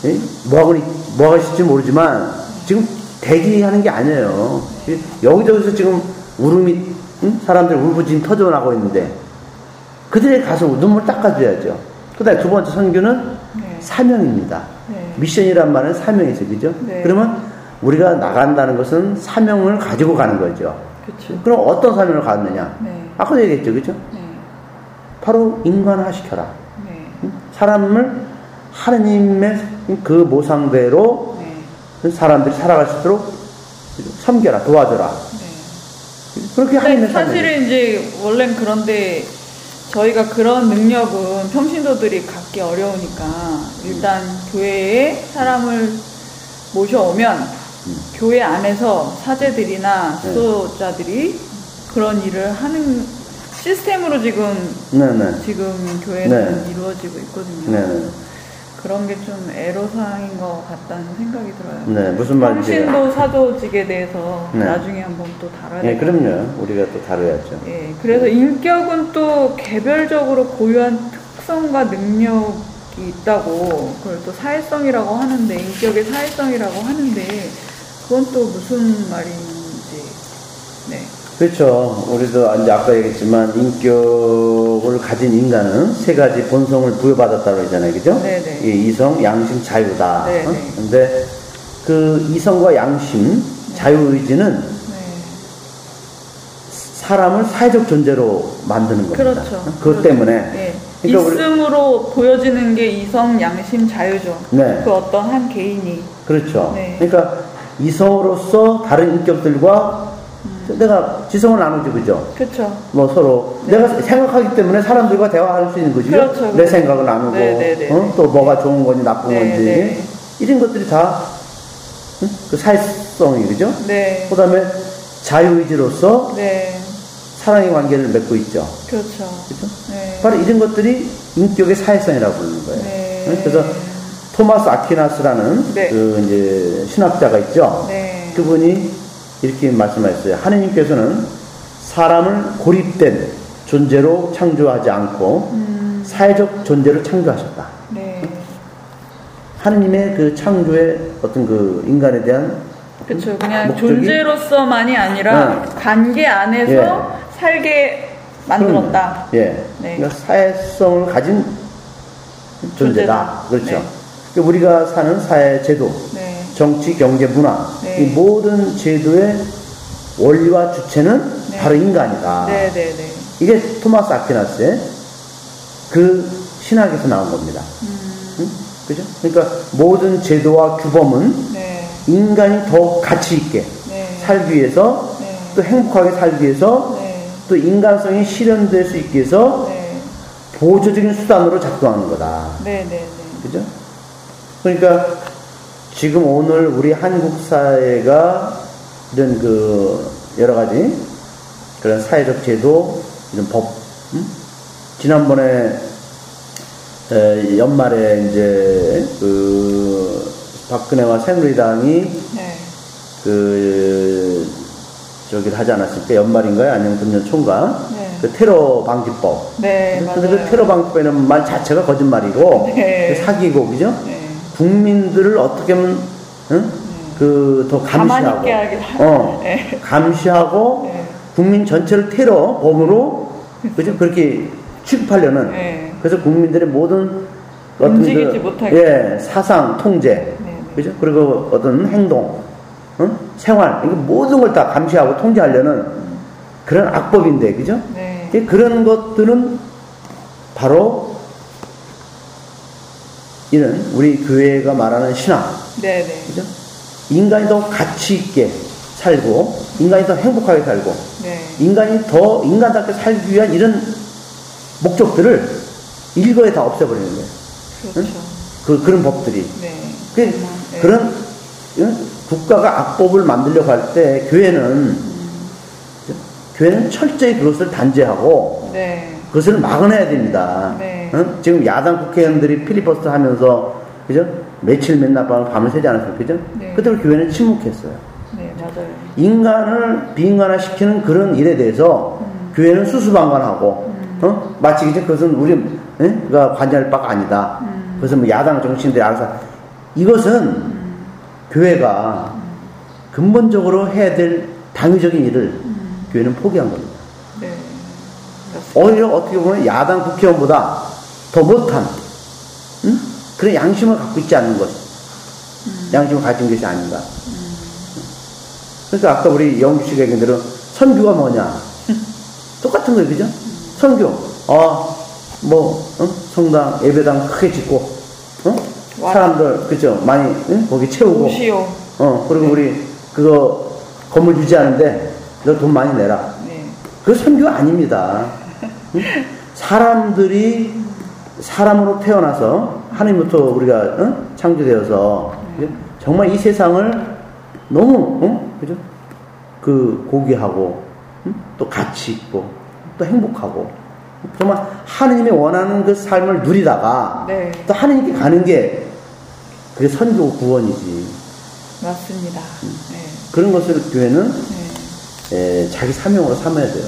응? 뭐하고 뭐하고 있을지 모르지만 지금 대기하는 게 아니에요. 여기저기서 지금 울음이 응? 사람들이 울부짖 터져나고 있는데 그들에 가서 눈물 닦아줘야죠. 그다음에 두 번째 선교는 네. 사명입니다. 네. 미션이란 말은 사명이죠, 그죠? 네. 그러면 우리가 나간다는 것은 사명을 가지고 가는 거죠. 그렇죠. 그럼 어떤 사명을 갖느냐? 네. 아까도 얘기했죠, 그죠? 네. 바로 인간화 시켜라. 네. 사람을 하느님의 그 모상대로 네. 사람들이 살아갈 수 있도록 섬겨라, 도와줘라. 네. 그렇게 사명. 사실은 이제 원래는 그런데 저희가 그런 능력은 평신도들이 갖기 어려우니까 일단 교회에 사람을 모셔오면 교회 안에서 사제들이나 네. 수도자들이 그런 일을 하는 시스템으로 지금 네네. 지금 교회는 네. 이루어지고 있거든요. 네네. 그런 게 좀 애로사항인 것 같다는 생각이 들어요. 네, 무슨 말인지. 평신도 사도직에 대해서 네. 나중에 한번 또 다뤄야 예, 같아요. 그럼요. 우리가 또 다뤄야죠. 예, 그래서 인격은 또 개별적으로 고유한 특성과 능력이 있다고 그걸 또 사회성이라고 하는데 인격의 사회성이라고 하는데 그건 또 무슨 말인지 네, 그렇죠. 우리도 이제 아까 얘기했지만 인격을 가진 인간은 세 가지 본성을 부여받았다고 했잖아요. 그죠? 네네. 이 이성, 양심, 자유다. 네네. 어? 근데 그 이성과 양심, 자유의지는 네, 사람을 사회적 존재로 만드는 겁니다. 그렇죠. 그것 그렇죠. 때문에 예. 그러니까 우리- 있음으로 보여지는 게 이성, 양심, 자유죠. 네. 그 어떤 한 개인이 그렇죠. 네. 그러니까 이성으로서 다른 인격들과 음. 내가 지성을 나누지 그죠? 그렇죠. 뭐 서로 내가 생각하기 때문에 사람들과 대화할 수 있는 거죠. 그렇죠, 내 그렇죠. 생각을 나누고 네, 네, 네, 어? 네. 또 뭐가 좋은 건지 나쁜 네, 건지 네. 이런 것들이 다 응? 그 사회성이 그죠? 네, 그다음에 자유의지로서 네, 사랑의 관계를 맺고 있죠. 그렇죠. 그죠? 네, 바로 이런 것들이 인격의 사회성이라고 부르는 거예요. 네. 응? 그래서 토마스 아퀴나스라는 네. 그 이제 신학자가 있죠. 네, 그분이 이렇게 말씀하셨어요. 하느님께서는 사람을 고립된 존재로 창조하지 않고 음, 사회적 존재로 창조하셨다. 네, 하느님의 그 창조의 어떤 그 인간에 대한 그렇죠. 그냥 목적이? 존재로서만이 아니라 네. 관계 안에서 예. 살게 만들었다. 예. 네. 그러니까 사회성을 가진 존재다. 존재다. 그렇죠. 네. 그러니까 우리가 사는 사회 제도, 네, 정치, 경제, 문화 네. 이 모든 제도의 원리와 주체는 네. 바로 인간이다. 네, 네, 네. 이게 토마스 아퀴나스의 그 신학에서 나온 겁니다. 음, 응? 그죠? 그러니까 모든 제도와 규범은 네, 인간이 더 가치 있게 네, 살기 위해서 네, 또 행복하게 살기 위해서 네, 또 인간성이 실현될 수 있게 해서 네, 보조적인 수단으로 작동하는 거다. 네, 네, 네. 그죠? 그러니까 지금 오늘 우리 한국 사회가 이런 그 여러 가지 그런 사회적 제도, 이런 법, 음? 지난번에 에, 연말에 이제 그 박근혜와 새누리당이 네. 그 저기를 하지 않았습니까? 연말인가요? 아니면 금년 초인가? 네. 그 테러 방지법. 네, 근데 그 맞아요. 테러 방지법이라는 말 자체가 거짓말이고 네. 그 사기고 그죠? 네. 국민들을 어떻게 하면 응? 그더 감시하고 어 네. 감시하고 네. 국민 전체를 테러 범으로 그죠? 그렇게 취급하려는 네. 그래서 국민들의 모든 움직이지 그, 못하게. 예 사상 통제 네. 그죠? 그리고 어떤 행동 응? 생활 이거 모든 걸 다 감시하고 통제하려는 그런 악법인데 그죠? 그런 것들은 바로 이런 우리 교회가 말하는 신앙, 네, 네. 그죠? 인간이 더 가치 있게 살고, 인간이 더 행복하게 살고, 네. 인간이 더 인간답게 살기 위한 이런 목적들을 일거에 다 없애버리는 거예요. 그렇죠. 그, 그런 법들이. 네. 그, 네. 그런 응? 국가가 악법을 만들려고 할 때 교회는 교회는 철저히 그것을 단죄하고 네. 그것을 막아내야 됩니다. 네. 응? 지금 야당 국회의원들이 필리버스터 하면서 그죠? 며칠 맨날 밤을 밤을 새지 않았습니까? 그죠? 네. 그때 그교회는 침묵했어요. 네, 맞아요. 인간을 비인간화시키는 그런 일에 대해서 음. 교회는 수수방관하고 어? 마치 이제 그것은 우리가 관여할 바가 아니다. 음. 그것은 뭐 야당 정치인들이 알아서 이것은 교회가 근본적으로 해야 될 당위적인 일을 교회는 포기한 겁니다. 네. 오히려 어떻게 보면 야당 국회의원보다 더 못한 응? 그런 양심을 갖고 있지 않는 것, 양심을 가진 것이 아닌가. 그러니까 아까 우리 영주 씨가 얘기한 대로 선교가 뭐냐? 똑같은 거예요, 그죠? 선교. 아, 뭐 어? 성당 예배당 크게 짓고, 어? 와라. 사람들 그죠? 많이 응? 거기 채우고, 오시오. 어 그리고 우리 그거 건물 유지하는데 너 돈 많이 내라. 네. 그 선교 아닙니다. 응? 사람들이 사람으로 태어나서 하나님부터 우리가 응? 창조되어서 그죠? 정말 이 세상을 너무 응? 그죠? 그 고귀하고 응? 또 가치 있고 또 행복하고 정말 하느님이 원하는 그 삶을 누리다가 네. 또 하느님께 가는 게 그게 선교 구원이지. 맞습니다. 음. 네. 그런 것을 교회는 네. 에, 자기 사명으로 삼아야 돼요.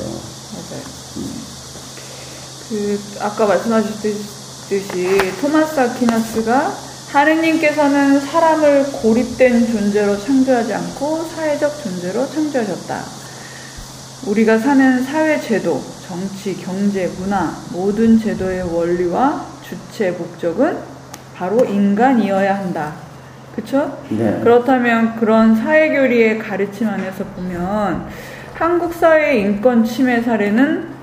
그 아까 말씀하셨듯이 토마스 아퀴나스가 하느님께서는 사람을 고립된 존재로 창조하지 않고 사회적 존재로 창조하셨다. 우리가 사는 사회 제도, 정치, 경제, 문화 모든 제도의 원리와 주체 목적은 바로 인간이어야 한다. 그쵸? 네. 그렇다면 그런 사회 교리의 가르침 안에서 보면 한국 사회의 인권 침해 사례는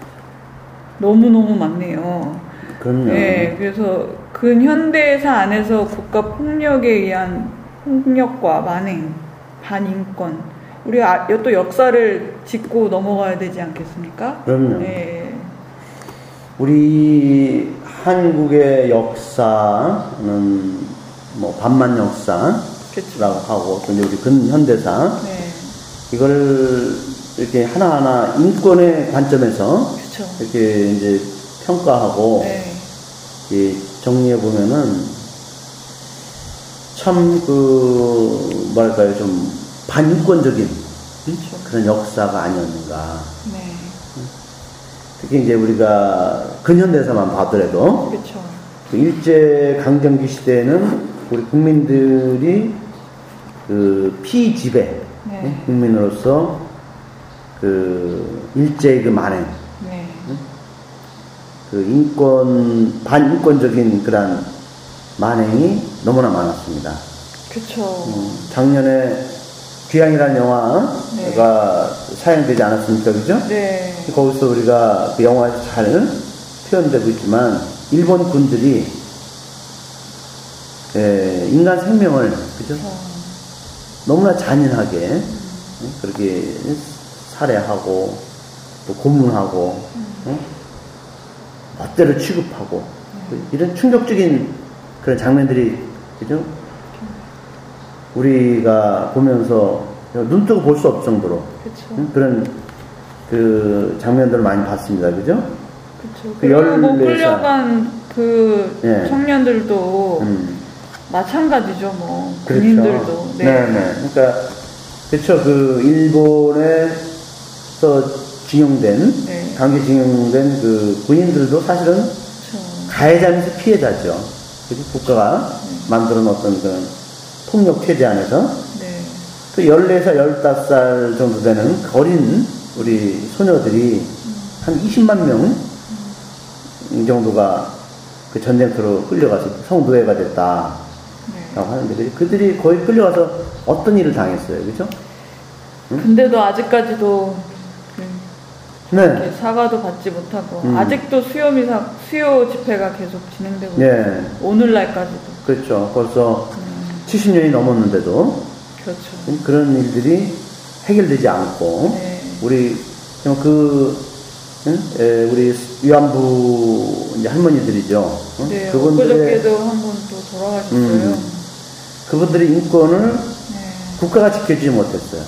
너무너무 많네요. 그럼요. 네, 그래서 근현대사 안에서 국가 폭력에 의한 폭력과 만행, 반인권, 우리가 아- 또 역사를 짚고 넘어가야 되지 않겠습니까? 그럼요. 네, 우리 한국의 역사는 뭐 반만 역사라고. 하고 또 이제 우리 근현대사 네, 이걸 이렇게 하나하나 인권의 관점에서 그렇죠. 이렇게 이제 평가하고 네, 이 정리해 보면은 참 그 뭐랄까요 좀 반인권적인 음? 그렇죠. 그런 역사가 아니었는가. 네, 특히 이제 우리가 근현대사만 봐더라도 그렇죠. 그 일제 강점기 시대에는 우리 국민들이 그 피지배 네. 응? 국민으로서 그 일제의 그 만행, 네, 그 인권 반인권적인 그런 만행이 너무나 많았습니다. 그렇죠. 음, 작년에 귀향이라는 영화가 사용되지 않았습니까, 그죠? 네, 거기서 우리가 그 영화에서 잘 표현되고 있지만 일본 군들이 예, 인간 생명을 그죠? 그렇죠. 너무나 잔인하게 응? 그렇게 살해하고 또 고문하고 응? 멋대로 취급하고 이런 충격적인 그런 장면들이 그죠? 우리가 보면서 눈 뜨고 볼 수 없을 정도로. 응? 그런 그 장면들을 많이 봤습니다. 그죠? 그쵸. 그뭐 14살. 끌려간 그 예. 청년들도 음. 마찬가지죠, 뭐. 그렇죠. 군인들도. 네. 네, 그러니까 그렇죠. 그 일본에서 징용된 네. 강제 징용된 그 군인들도 사실은 그쵸. 가해자면서 피해자죠. 그죠? 국가가 네. 만들어 놓았던 그런 폭력 체제 안에서 네. 그 14살, 15살 정도 되는 어린 우리 소녀들이 한 20만 명 정도가 그 전쟁터로 끌려가서 성노예가 됐다라고 네. 하는데 그- 그들이 거의 끌려가서 어떤 일을 당했어요. 그죠? 근데도 아직까지도 그 네. 사과도 받지 못하고 음. 아직도 수요 미사 수요 집회가 계속 진행되고. 예. 오늘날까지도 그렇죠. 벌써 음, 70년이 넘었는데도 그렇죠. 그런 일들이 해결되지 않고 네. 우리 좀그 응? 에, 우리 위안부 이제 할머니들이죠. 응? 네, 그분들의 엊그저께도 한분또 돌아가셨어요. 음. 그분들의 인권을 네, 국가가 지켜주지 못했어요.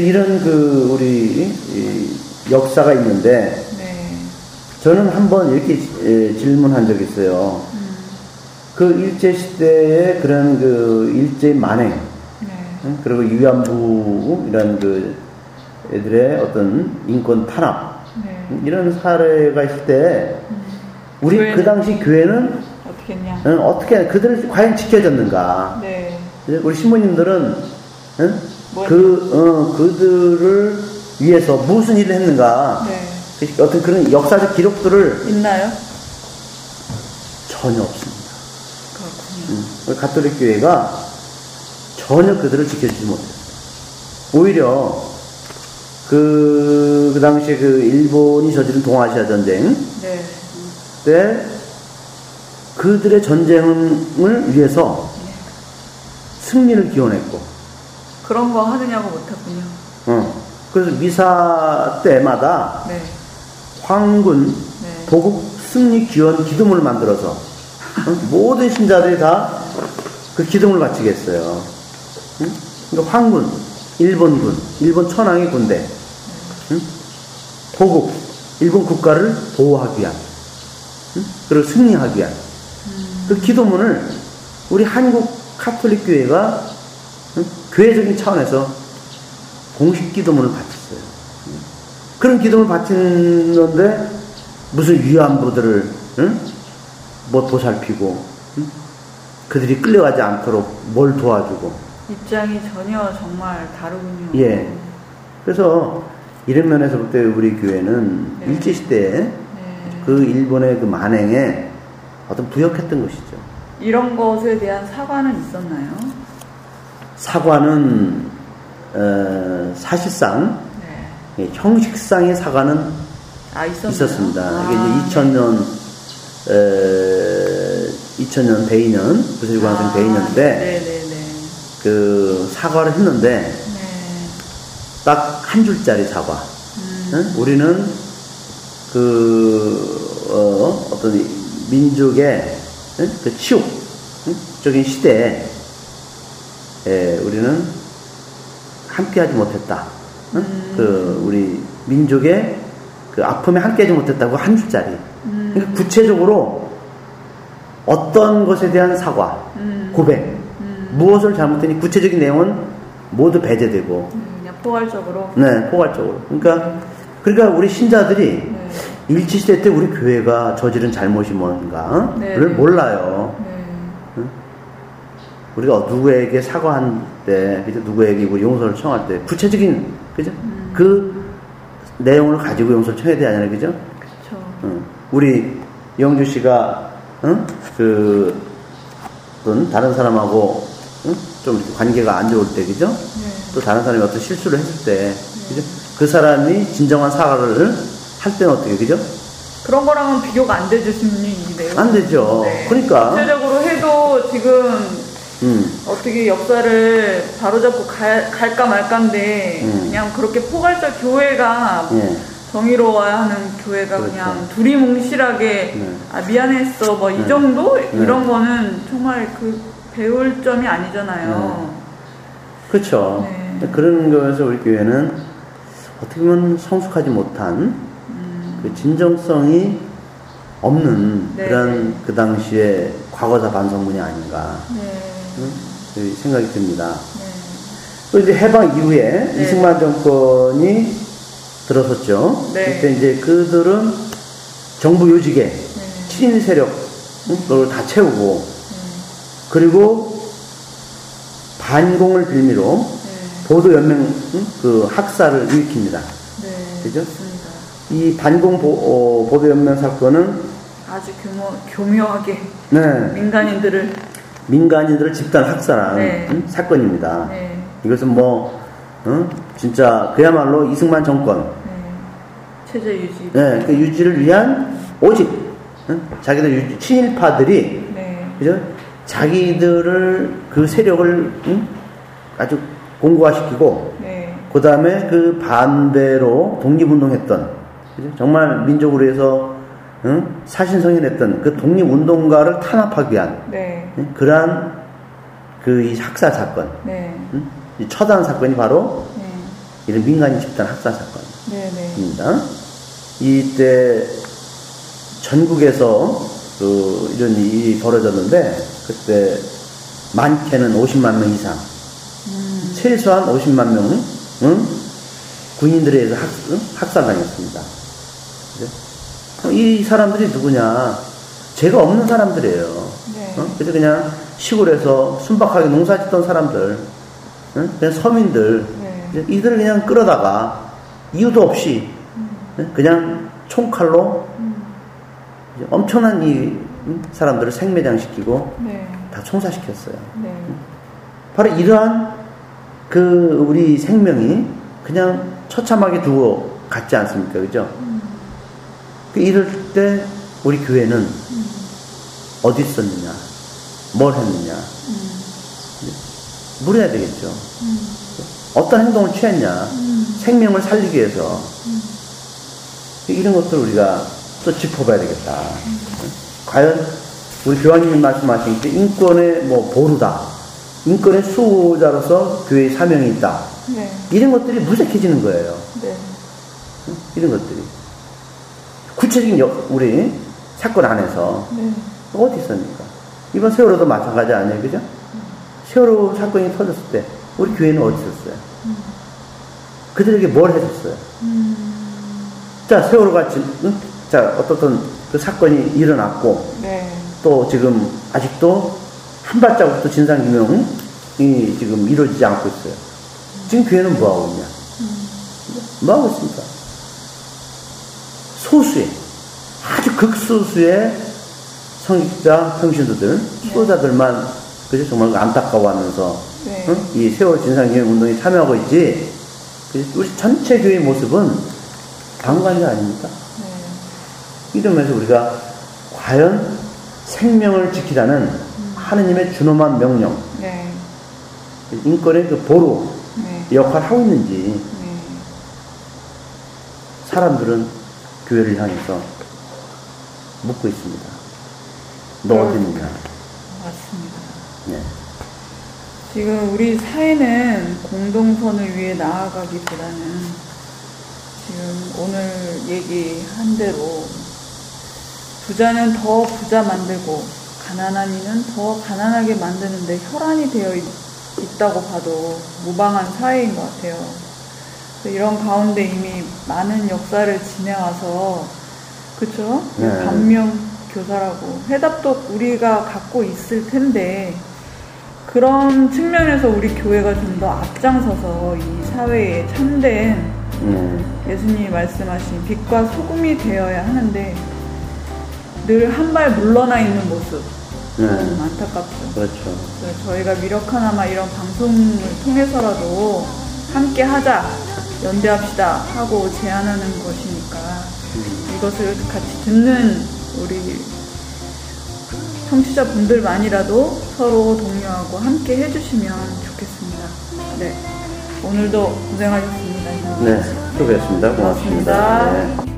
이런 그 우리 이 역사가 있는데 네, 저는 한번 이렇게 에, 질문한 적이 있어요. 음, 그 일제 시대의 그런 그 일제 만행 네, 응? 그리고 위안부 이런 그 애들의 어떤 인권 탄압 네. 응? 이런 사례가 있을 때 음, 우리 교회는 그 당시 교회는 어떻게 했냐? 응? 어떻게 그들을 과연 지켜줬는가? 네? 우리 신부님들은 응? 뭐그 어, 그들을 위해서 무슨 일을 했는가? 네. 그 어떤 그런 역사적 기록들을 있나요? 전혀 없습니다. 그렇군요. 음, 우리 가톨릭 교회가 전혀 그들을 지켜주지 못했어요. 오히려 그, 그 당시에 그 일본이 저지른 동아시아 전쟁 네, 때 그들의 전쟁을 위해서 승리를 기원했고, 그런 거 하느냐고 못했군요. 어, 그래서 미사 때마다 네, 황군 네, 보국 승리 기원 기도문을 만들어서 어? 모든 신자들이 다 그 기도문을 바치게 했어요. 응? 그러니까 황군, 일본군, 일본 천황의 군대, 응? 보국, 일본 국가를 보호하기 위한, 응? 그리고 승리하기 위한 그 기도문을 우리 한국 카톨릭 교회가 응? 교회적인 차원에서 공식 기도문을 바쳤어요. 그런 기도를 바치는데 무슨 위안부들을 응? 뭐 보살피고 응? 그들이 끌려가지 않도록 뭘 도와주고 입장이 전혀 정말 다르군요. 예 그래서 이런 면에서 볼 때 우리 교회는 네. 일제 시대에 네. 그 일본의 그 만행에 어떤 부역했던 것이죠. 이런 것에 대한 사과는 있었나요? 사과는 어, 사실상 네. 예, 형식상의 사과는 아? 있었습니다. 아, 이게 이제 2000년, 에, 2000년 대인년, 부실관성 아, 대인년 때, 네네네. 그 사과를 했는데, 네. 딱한 줄짜리 사과. 음, 응? 우리는 그, 어, 이 민족의 응? 그 치욕, 응? 적인 시대에, 에, 우리는 함께하지 못했다. 응? 음. 그, 우리 민족의 그 아픔에 함께하지 못했다고 한 줄짜리. 음, 그러니까 구체적으로 어떤 것에 대한 사과, 음, 고백, 음, 무엇을 잘못했니 구체적인 내용은 모두 배제되고, 그냥 포괄적으로. 네, 포괄적으로. 그러니까, 그러니까 우리 신자들이 네. 일치시대 때 우리 교회가 저지른 잘못이 뭔가를 네. 몰라요. 네. 우리가 누구에게 사과할 때, 그죠? 누구에게 우리 용서를 청할 때, 구체적인, 그죠? 음. 그 내용을 가지고 용서를 청해야 되잖아요, 그죠? 그쵸. 응. 우리 영주 씨가 응? 그 다른 사람하고 응? 좀 관계가 안 좋을 때 그죠? 네. 또 다른 사람이 어떤 실수를 했을 때 그죠? 그 사람이 진정한 사과를 할 때는 어떻게 그죠? 그런 거랑은 비교가 안 되죠, 심리인데요. 안 되죠. 그러니까. 구체적으로 해도 지금 음, 어떻게 역사를 바로잡고 갈, 갈까 말까인데 음. 그냥 그렇게 포괄적 교회가 예. 정의로워야 하는 교회가 그렇죠. 그냥 두리뭉실하게 네. 아 미안했어 뭐이 네. 정도 네. 이런 거는 정말 그 배울 점이 아니잖아요. 그렇죠. 네. 그런 거에서 우리 교회는 어떻게 보면 성숙하지 못한 그 진정성이 없는 음. 네, 그런 네. 그 당시에 과거사 반성문이 아닌가 네. 생각이 듭니다. 네. 또 이제 해방 이후에 네. 이승만 정권이 들어섰죠. 네. 그때 이제 그들은 정부 요직에 네. 친일 세력 응? 그걸 다 채우고 네. 그리고 반공을 빌미로 네. 보도 연맹 응? 그 학살을 일으킵니다. 네. 그죠? 이 반공 보, 어, 보도 연맹 사건은 아주 교모, 교묘하게 네, 민간인들을 민간인들을 집단 학살한 네. 응? 사건입니다. 네. 이것은 뭐 응? 진짜 그야말로 이승만 정권 네. 체제 유지. 네, 그 유지를 위한 오직 응? 자기들 유지, 친일파들이 네. 그죠? 자기들을 그 세력을 응? 아주 공고화시키고 네. 그 다음에 그 반대로 독립운동했던 그죠? 정말 민족으로 해서 응? 사신성인했던 그 독립운동가를 탄압하기 위한 네. 응? 그러한 그이 학살 사건, 네. 응? 이 처단 사건이 바로 네. 이런 민간인 집단 학살 네. 네. 사건입니다. 이때 전국에서 그 이런 일이 벌어졌는데 그때 많게는 50만 명 이상, 음. 최소한 50만 명은 응? 군인들에 의해서 학, 응? 학살당했습니다. 이 사람들이 누구냐? 죄가 없는 사람들이에요. 네. 어? 그래서 그냥 시골에서 순박하게 농사 짓던 사람들, 응? 그냥 서민들, 네. 이들을 그냥 끌어다가 이유도 없이 응? 그냥 총칼로 이제 엄청난 이 응? 사람들을 생매장시키고 네. 다 총사시켰어요. 네. 바로 이러한 그 우리 생명이 그냥 처참하게 두고 갔지 않습니까? 그죠? 그 이럴 때 우리 교회는 어디 있었느냐? 뭘 했느냐? 물어야 되겠죠. 어떤 행동을 취했냐? 생명을 살리기 위해서. 이런 것들 우리가 또 짚어봐야 되겠다. 과연 우리 교황님이 말씀하신 그 인권의 뭐 보루다. 인권의 수호자로서 교회의 사명이 있다. 네. 이런 것들이 무색해지는 거예요. 네. 이런 것들이. 구체적인 역, 우리 사건 안에서 네. 어디 있습니까? 이번 세월호도 마찬가지 아니에요, 그죠? 세월호 사건이 터졌을 때 우리 교회는 어디 있었어요? 그들에게 뭘 해줬어요? 자, 세월호가 지금, 응? 자, 어떻든 그 사건이 일어났고 네. 또 지금 아직도 한 발자국도 진상 규명이 지금 이루어지지 않고 있어요. 지금 교회는 뭐 하고 있냐? 뭐 하고 있습니까? 소수의, 아주 극소수의 성직자, 성신도들, 수호자들만, 그죠? 정말 안타까워하면서, 네. 응? 이 세월 진상규명 운동에 참여하고 있지? 우리 전체 교회의 모습은 방관자 아닙니까? 네. 이러면서 우리가 과연 생명을 지키라는 하느님의 준엄한 명령, 네. 인권의 그 보루 네. 역할을 하고 있는지 네. 사람들은 교회를 향해서 묻고 있습니다. 너 어디 있느냐? 맞습니다. 네. 지금 우리 사회는 공동선을 위해 나아가기보다는 지금 오늘 얘기한 대로 부자는 더 부자 만들고 가난한 이는 더 가난하게 만드는데 혈안이 되어 있, 있다고 봐도 무방한 사회인 것 같아요. 이런 가운데 이미 많은 역사를 지내와서 그쵸? 네. 반면 교사라고 해답도 우리가 갖고 있을 텐데 그런 측면에서 우리 교회가 좀 더 앞장서서 이 사회에 참된 음, 예수님이 말씀하신 빛과 소금이 되어야 하는데 늘 한 발 물러나 있는 모습 네. 좀 안타깝죠. 그렇죠. 저희가 미력 하나마 이런 방송을 통해서라도 함께 하자, 연대합시다 하고 제안하는 것이니까 이것을 같이 듣는 우리 청취자분들만이라도 서로 독려하고 함께 해주시면 좋겠습니다. 네. 오늘도 고생하셨습니다. 네. 또 뵙습니다. 고맙습니다. 고맙습니다. 네.